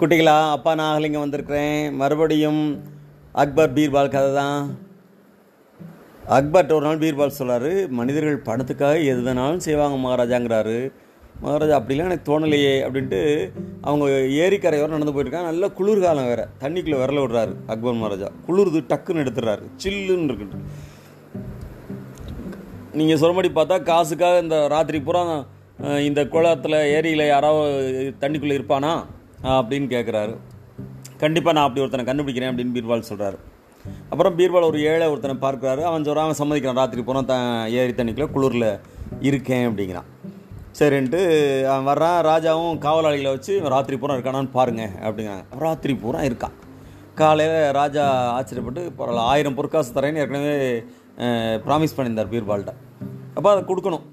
குட்டிகளா அப்பா நான் வந்திருக்கிறேன். மறுபடியும் அக்பர் பீர்பால் கதை தான். அக்பர் ஒரு நாள் பீர்பால் சொல்கிறாரு மனிதர்கள் பணத்துக்காக எது வேணாலும் செய்வாங்க மகாராஜாங்கிறாரு. மகாராஜா அப்படிலாம் எனக்கு தோணலையே அப்படின்ட்டு அவங்க ஏரிக்கரையோரம் நடந்து போயிருக்காங்க நல்ல குளிர்காலம் வேற. தண்ணிக்குள்ளே விரல விடுறாரு அக்பர் மகாராஜா. குளிர்து டக்குன்னு எடுத்துடுறாரு. சில்லுன்னு இருக்குது நீங்கள் சொல்லும்படி பார்த்தா காசுக்காக இந்த ராத்திரி பூரா இந்த குளத்தில் ஏரியில் யாராவது தண்ணிக்குள்ளே இருப்பானா? அப்படின்னு கேட்குறாரு கண்டிப்பாக நான் அப்படி ஒருத்தனை கண்டுபிடிக்கிறேன் அப்படின்னு பீர்பால் சொல்கிறாரு அப்புறம் பீர்பால் ஒரு ஏழை ஒருத்தனை பார்க்குறாரு. அவன் சொல்கிறான் அவன் சம்மதிக்கிறான். ராத்திரி பூரா தான் ஏரி தண்ணிக்குள்ளே குளிரில் இருக்கேன் அப்படிங்கிறான். சரின்ட்டு அவன் வர்றான். ராஜாவும் காவலாளிகளை வச்சு ராத்திரி பூரா இருக்கானான்னு பாருங்க அப்படிங்கிறாங்க. ராத்திரி பூரா இருக்கான் காலையில் ராஜா ஆச்சரியப்பட்டு பரவாயில்ல ஆயிரம் பொற்காசு தரேன்னு ஏற்கனவே ப்ராமிஸ் பண்ணியிருந்தார் பீர்பால்கிட்ட. அப்போ அதை கொடுக்கணும்.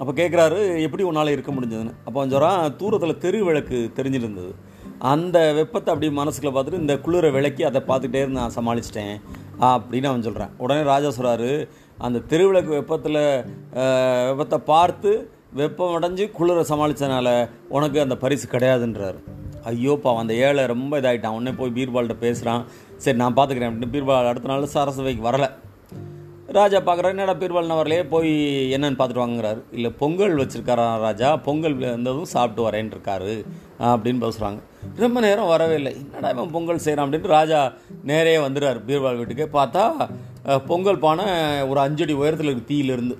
அப்போ கேட்குறாரு எப்படி உன்னால் இருக்க முடிஞ்சதுன்னு? அப்போ அவன் சொல்கிறான் தூரத்தில் தெரு விளக்கு தெரிஞ்சிருந்தது. அந்த வெப்பத்தை அப்படி மனசுக்குள்ள பார்த்துட்டு இந்த குளிரை விளக்கி அதை பார்த்துட்டே இருந்து நான் சமாளிச்சிட்டேன் அப்படின்னு அவன் சொல்கிறான் உடனே ராஜா சொல்கிறாரு அந்த தெருவிளக்கு வெப்பத்தில் வெப்பத்தை பார்த்து வெப்பம் அடைஞ்சு குளிரை சமாளித்தனால உனக்கு அந்த பரிசு கிடையாதுன்றாரு. ஐயோப்பா அந்த ஏழை ரொம்ப இதாகிட்டான் உடனே போய் பீர்பால்கிட்ட பேசுகிறான் சரி நான் பார்த்துக்கிறேன் அப்படின்னு பீர்பால் அடுத்த நாள் சரசபைக்கு வரலை. ராஜா பார்க்குறாரு என்னடா பீர்பால் நான் போய் என்னென்னு பார்த்துட்டு வாங்குறாரு. இல்லை பொங்கல் வச்சுருக்காரா ராஜா? பொங்கல் வந்ததும் சாப்பிட்டு வரேன்னு இருக்காரு அப்படின்னு பேசுகிறாங்க ரொம்ப நேரம் வரவே இல்லை. என்னடா இவன் பொங்கல் செய்கிறான் அப்படின்ட்டு ராஜா நேரே வந்துடுறாரு பீர்பால் வீட்டுக்கே. பார்த்தா பொங்கல் பானை ஒரு அஞ்சடி உயரத்தில் இருக்குது தீயிலிருந்து.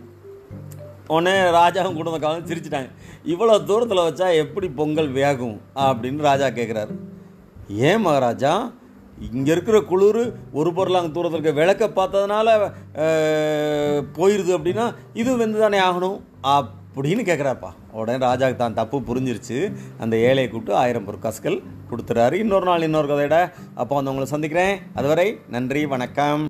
உடனே ராஜாவும் குடும்பக்காரங்க சிரிச்சிட்டாங்க. இவ்வளோ தூரத்தில் வச்சா எப்படி பொங்கல் வேகும்? அப்படின்னு ராஜா கேட்குறாரு ஏன் மகாராஜா? இங்கே இருக்கிற குளிர் ஒரு பொருளாங்க தூரத்தில் இருக்க விளக்க பார்த்ததுனால போயிடுது அப்படின்னா இது வந்து தானே ஆகணும்? அப்படின்னு கேட்குறாப்பா உடனே ராஜாவுக்கு தான் தப்பு புரிஞ்சிருச்சு. அந்த ஏழையை கூப்பிட்டு ஆயிரம் பொற்காசுகள் கொடுத்துறாரு. இன்னொரு நாள் இன்னொரு கதையோட அப்போ வந்து உங்களை சந்திக்கிறேன். அதுவரை நன்றி வணக்கம்.